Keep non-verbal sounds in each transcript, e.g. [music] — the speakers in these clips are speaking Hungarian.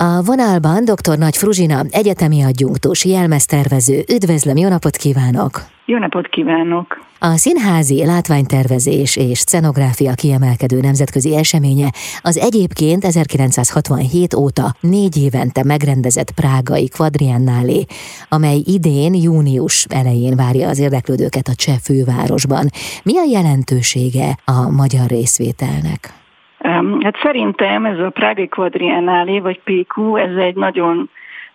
A vonalban dr. Nagy Fruzsina, egyetemi adjunktus, jelmeztervező. Üdvözlöm, jó napot kívánok! Jó napot kívánok! A színházi látványtervezés és scenográfia kiemelkedő nemzetközi eseménye az egyébként 1967 óta négy évente megrendezett prágai quadriennálé, amely idén június elején várja az érdeklődőket a cseh fővárosban. Mi a jelentősége a magyar részvételnek? Hát szerintem ez a Prágai Quadriennálé, vagy PQ, ez egy nagyon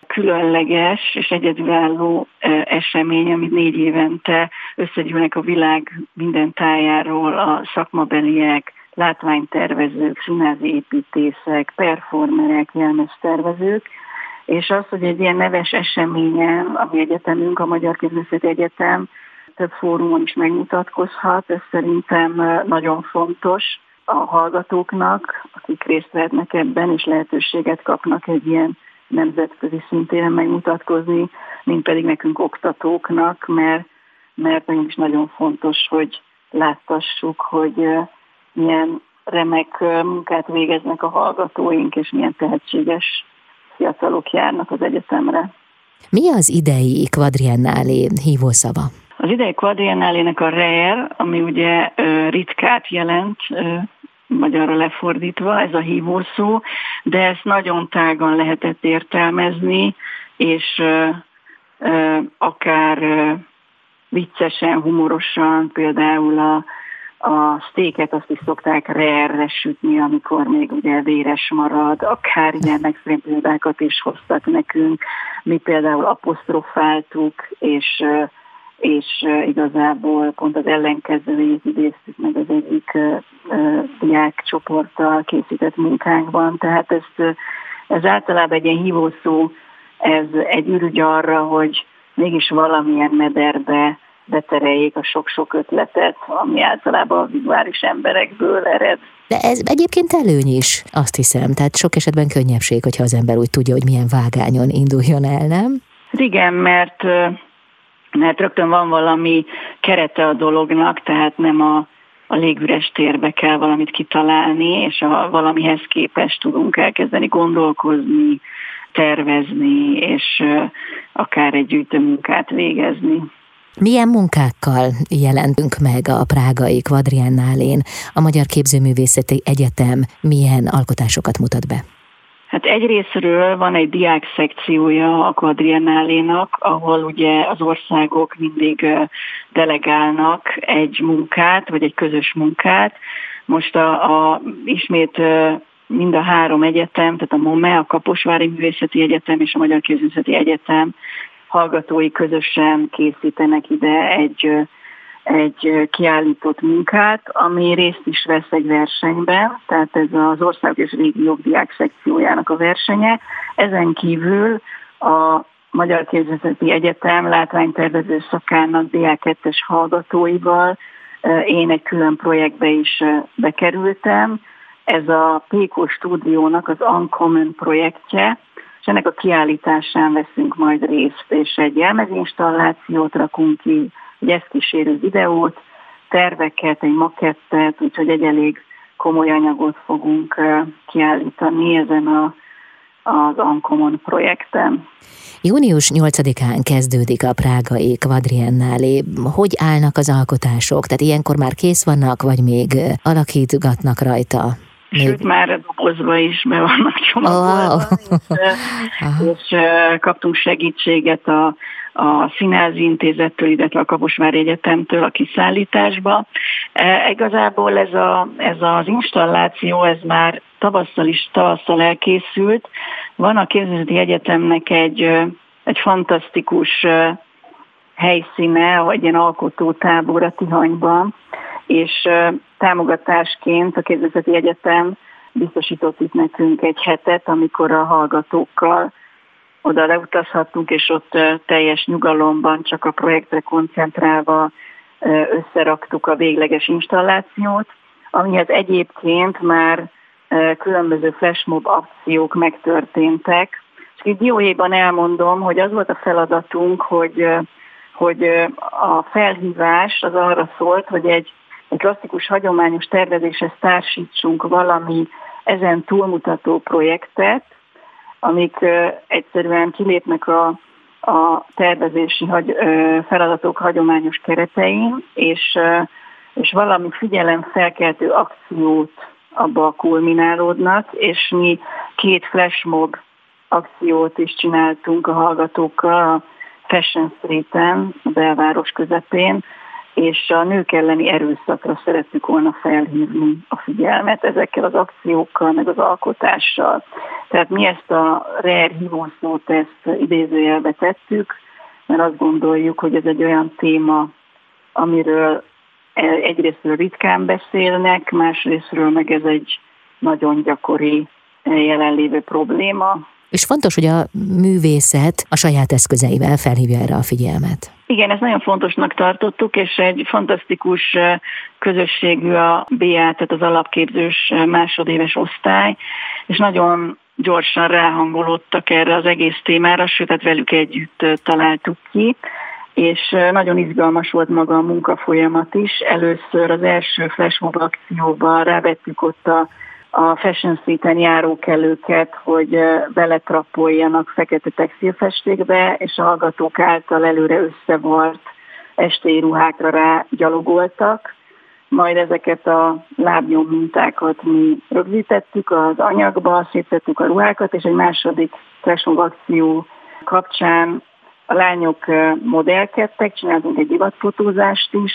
különleges és egyedülálló esemény, amit négy évente összegyűlnek a világ minden tájáról a szakmabeliek, látványtervezők, színázi építészek, performerek, jelmeztervezők, és az, hogy egy ilyen neves eseményen, ami egyetemünk, a Magyar Képzőszeti Egyetem több fórumon is megmutatkozhat, ez szerintem nagyon fontos a hallgatóknak, akik részt vehetnek ebben, és lehetőséget kapnak egy ilyen nemzetközi szintéren megmutatkozni, mint pedig nekünk oktatóknak, mert, mert nekünk is nagyon fontos, hogy láttassuk, hogy milyen remek munkát végeznek a hallgatóink, és milyen tehetséges fiatalok járnak az egyetemre. Mi az idei kvadriennálé hívószava? Az idei kvadriennálének a RER, ami ugye ritkát jelent, magyarra lefordítva, ez a hívószó, de ezt nagyon tágan lehetett értelmezni, és akár viccesen, humorosan, például a, a sztéket azt is szokták rerre sütni, amikor még ugye véres marad, akár ilyen extrém példákat is hoztak nekünk. Mi például apostrofáltuk, és és igazából pont az ellenkezőjét idéztük meg az egyik diák csoporttal készített munkánkban. Tehát ez, ez általában egy ilyen hívószó, ez egy ürügy arra, hogy mégis valamilyen mederbe betereljék a sok-sok ötletet, ami általában a vigváris emberekből ered. De ez egyébként előny is, azt hiszem. Tehát sok esetben könnyebbség, hogyha az ember úgy tudja, hogy milyen vágányon induljon el, nem? Igen, mert mert rögtön van valami kerete a dolognak, tehát nem a, a légüres térbe kell valamit kitalálni, és a valamihez képest tudunk elkezdeni gondolkozni, tervezni, és akár egy gyűjtőmunkát végezni. Milyen munkákkal jelentünk meg a Prágai Quadriennálén? A Magyar Képzőművészeti Egyetem milyen alkotásokat mutat be? Hát egyrésztről van egy diák szekciója a quadriennálénak, ahol ugye az országok mindig delegálnak egy munkát, vagy egy közös munkát. Most a, a ismét mind a három egyetem, tehát a MOME, a Kaposvári Művészeti Egyetem és a Magyar Képzőművészeti Egyetem hallgatói közösen készítenek ide egy egy kiállított munkát, ami részt is vesz egy versenyben, tehát ez az ország és régiók diák szekciójának a versenye. Ezen kívül a Magyar Képzőzeti Egyetem látványtervező szakának diák 2 hallgatóival én egy külön projektbe is bekerültem. Ez a Pékó stúdiónak az Uncommon projektje, és ennek a kiállításán veszünk majd részt, és egy jelmezinstallációt rakunk ki, egy ezt kísérő videót, terveket, egy makettet, úgyhogy egy elég komoly anyagot fogunk kiállítani ezen a, az Ankomon projekten. Június 8-án kezdődik a Prágai Quadriennálé. Hogy állnak az alkotások? Tehát ilyenkor már kész vannak, vagy még alakítgatnak rajta? Még... Sőt, már a dobozba is be vannak csomagolva, [laughs] wow. és, és kaptunk segítséget a a Színházi Intézettől, illetve a Kaposvári Egyetemtől a kiszállításba. E, igazából ez, a, ez az installáció, ez már tavasszal is tavasszal elkészült. Van a Képzőzeti Egyetemnek egy, egy fantasztikus helyszíne, vagy ilyen alkotótábor a Tihanyban, és támogatásként a Képzőzeti Egyetem biztosított itt nekünk egy hetet, amikor a hallgatókkal oda leutazhattunk, és ott teljes nyugalomban, csak a projektre koncentrálva összeraktuk a végleges installációt, amihez egyébként már különböző flashmob akciók megtörténtek. És így dióhéjban elmondom, hogy az volt a feladatunk, hogy, hogy a felhívás az arra szólt, hogy egy, egy klasszikus, hagyományos tervezéshez társítsunk valami ezen túlmutató projektet, amik egyszerűen kilépnek a, a tervezési hagy, feladatok hagyományos keretein, és, és valami figyelemfelkeltő akciót abba kulminálódnak, és mi két flashmob akciót is csináltunk a hallgatókkal a Fashion Street-en, a belváros közepén, és a nők elleni erőszakra szerettük volna felhívni a figyelmet ezekkel az akciókkal, meg az alkotással. Tehát mi ezt a RER hívószót, ezt idézőjelbe tettük, mert azt gondoljuk, hogy ez egy olyan téma, amiről egyrésztről ritkán beszélnek, másrésztről meg ez egy nagyon gyakori jelenlévő probléma. És fontos, hogy a művészet a saját eszközeivel felhívja erre a figyelmet. Igen, ezt nagyon fontosnak tartottuk, és egy fantasztikus közösségű a BA, tehát az alapképzős másodéves osztály, és nagyon gyorsan ráhangolódtak erre az egész témára, sőt, tehát velük együtt találtuk ki és nagyon izgalmas volt maga a munkafolyamat is. Először az első flashmob akcióban rávettük ott a, a Fashion Street-en járókelőket, hogy beletrapoljanak fekete textilfestékbe, és a hallgatók által előre összevart estély ruhákra rá gyalogoltak. Majd ezeket a lábnyom mintákat mi rögzítettük az anyagba, szétszettük a ruhákat, és egy második flashmob akció kapcsán a lányok modellkedtek, csináltunk egy divatfotózást is,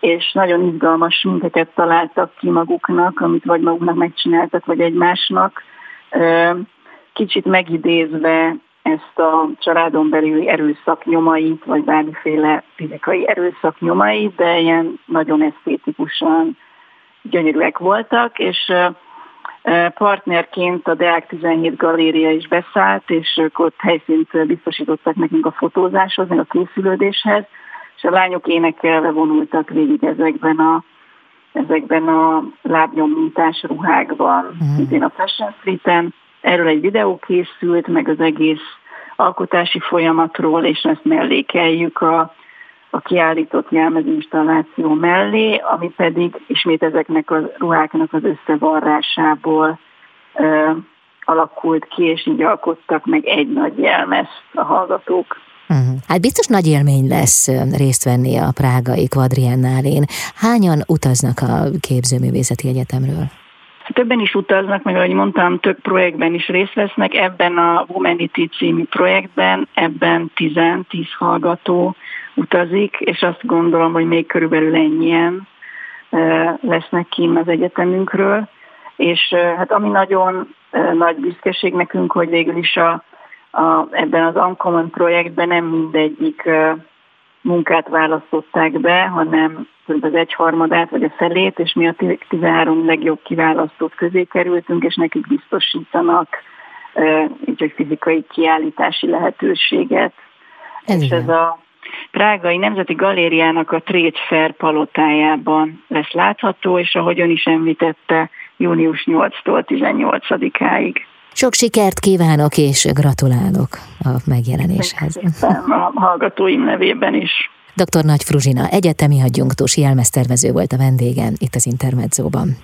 és nagyon izgalmas sminkeket találtak ki maguknak, amit vagy maguknak megcsináltak, vagy egymásnak. Kicsit megidézve ezt a családon belüli erőszak nyomait, vagy bármiféle fizikai erőszak nyomait, de ilyen nagyon esztétikusan gyönyörűek voltak, és Partnerként a Deák 17 galéria is beszállt, és ők ott helyszínt biztosítottak nekünk a fotózáshoz, meg a készülődéshez, és a lányok énekelve vonultak végig ezekben a ezekben a lábnyomintás ruhákban, mm. a Fashion Street-en. Erről egy videó készült, meg az egész alkotási folyamatról, és ezt mellékeljük a a kiállított jelmezinstalláció mellé, ami pedig ismét ezeknek a ruháknak az összevarrásából ö, alakult ki, és így alkottak meg egy nagy jelmezt a hallgatók. Uh-huh. Hát biztos nagy élmény lesz részt venni a prágai kvadriennálén. Hányan utaznak a képzőművészeti egyetemről? Többen is utaznak, meg ahogy mondtam, több projektben is részt vesznek. Ebben a Womanity című projektben, ebben 10-10 hallgató utazik, és azt gondolom, hogy még körülbelül ennyien lesznek kim az egyetemünkről. És hát ami nagyon nagy büszkeség nekünk, hogy végül is a, a, ebben az Uncommon projektben nem mindegyik munkát választották be, hanem az egyharmadát vagy a felét, és mi a 13 legjobb kiválasztott közé kerültünk, és nekik biztosítanak így, hogy fizikai kiállítási lehetőséget. Ez és ez a Prágai Nemzeti Galériának a Trade Fair palotájában lesz látható, és ahogy ön is említette, június 8-tól 18-áig. Sok sikert kívánok, és gratulálok a megjelenéshez. A hallgatóim nevében is. Dr. Nagy Fruzsina, egyetemi adjunktus jelmeztervező volt a vendégen itt az Intermedzóban.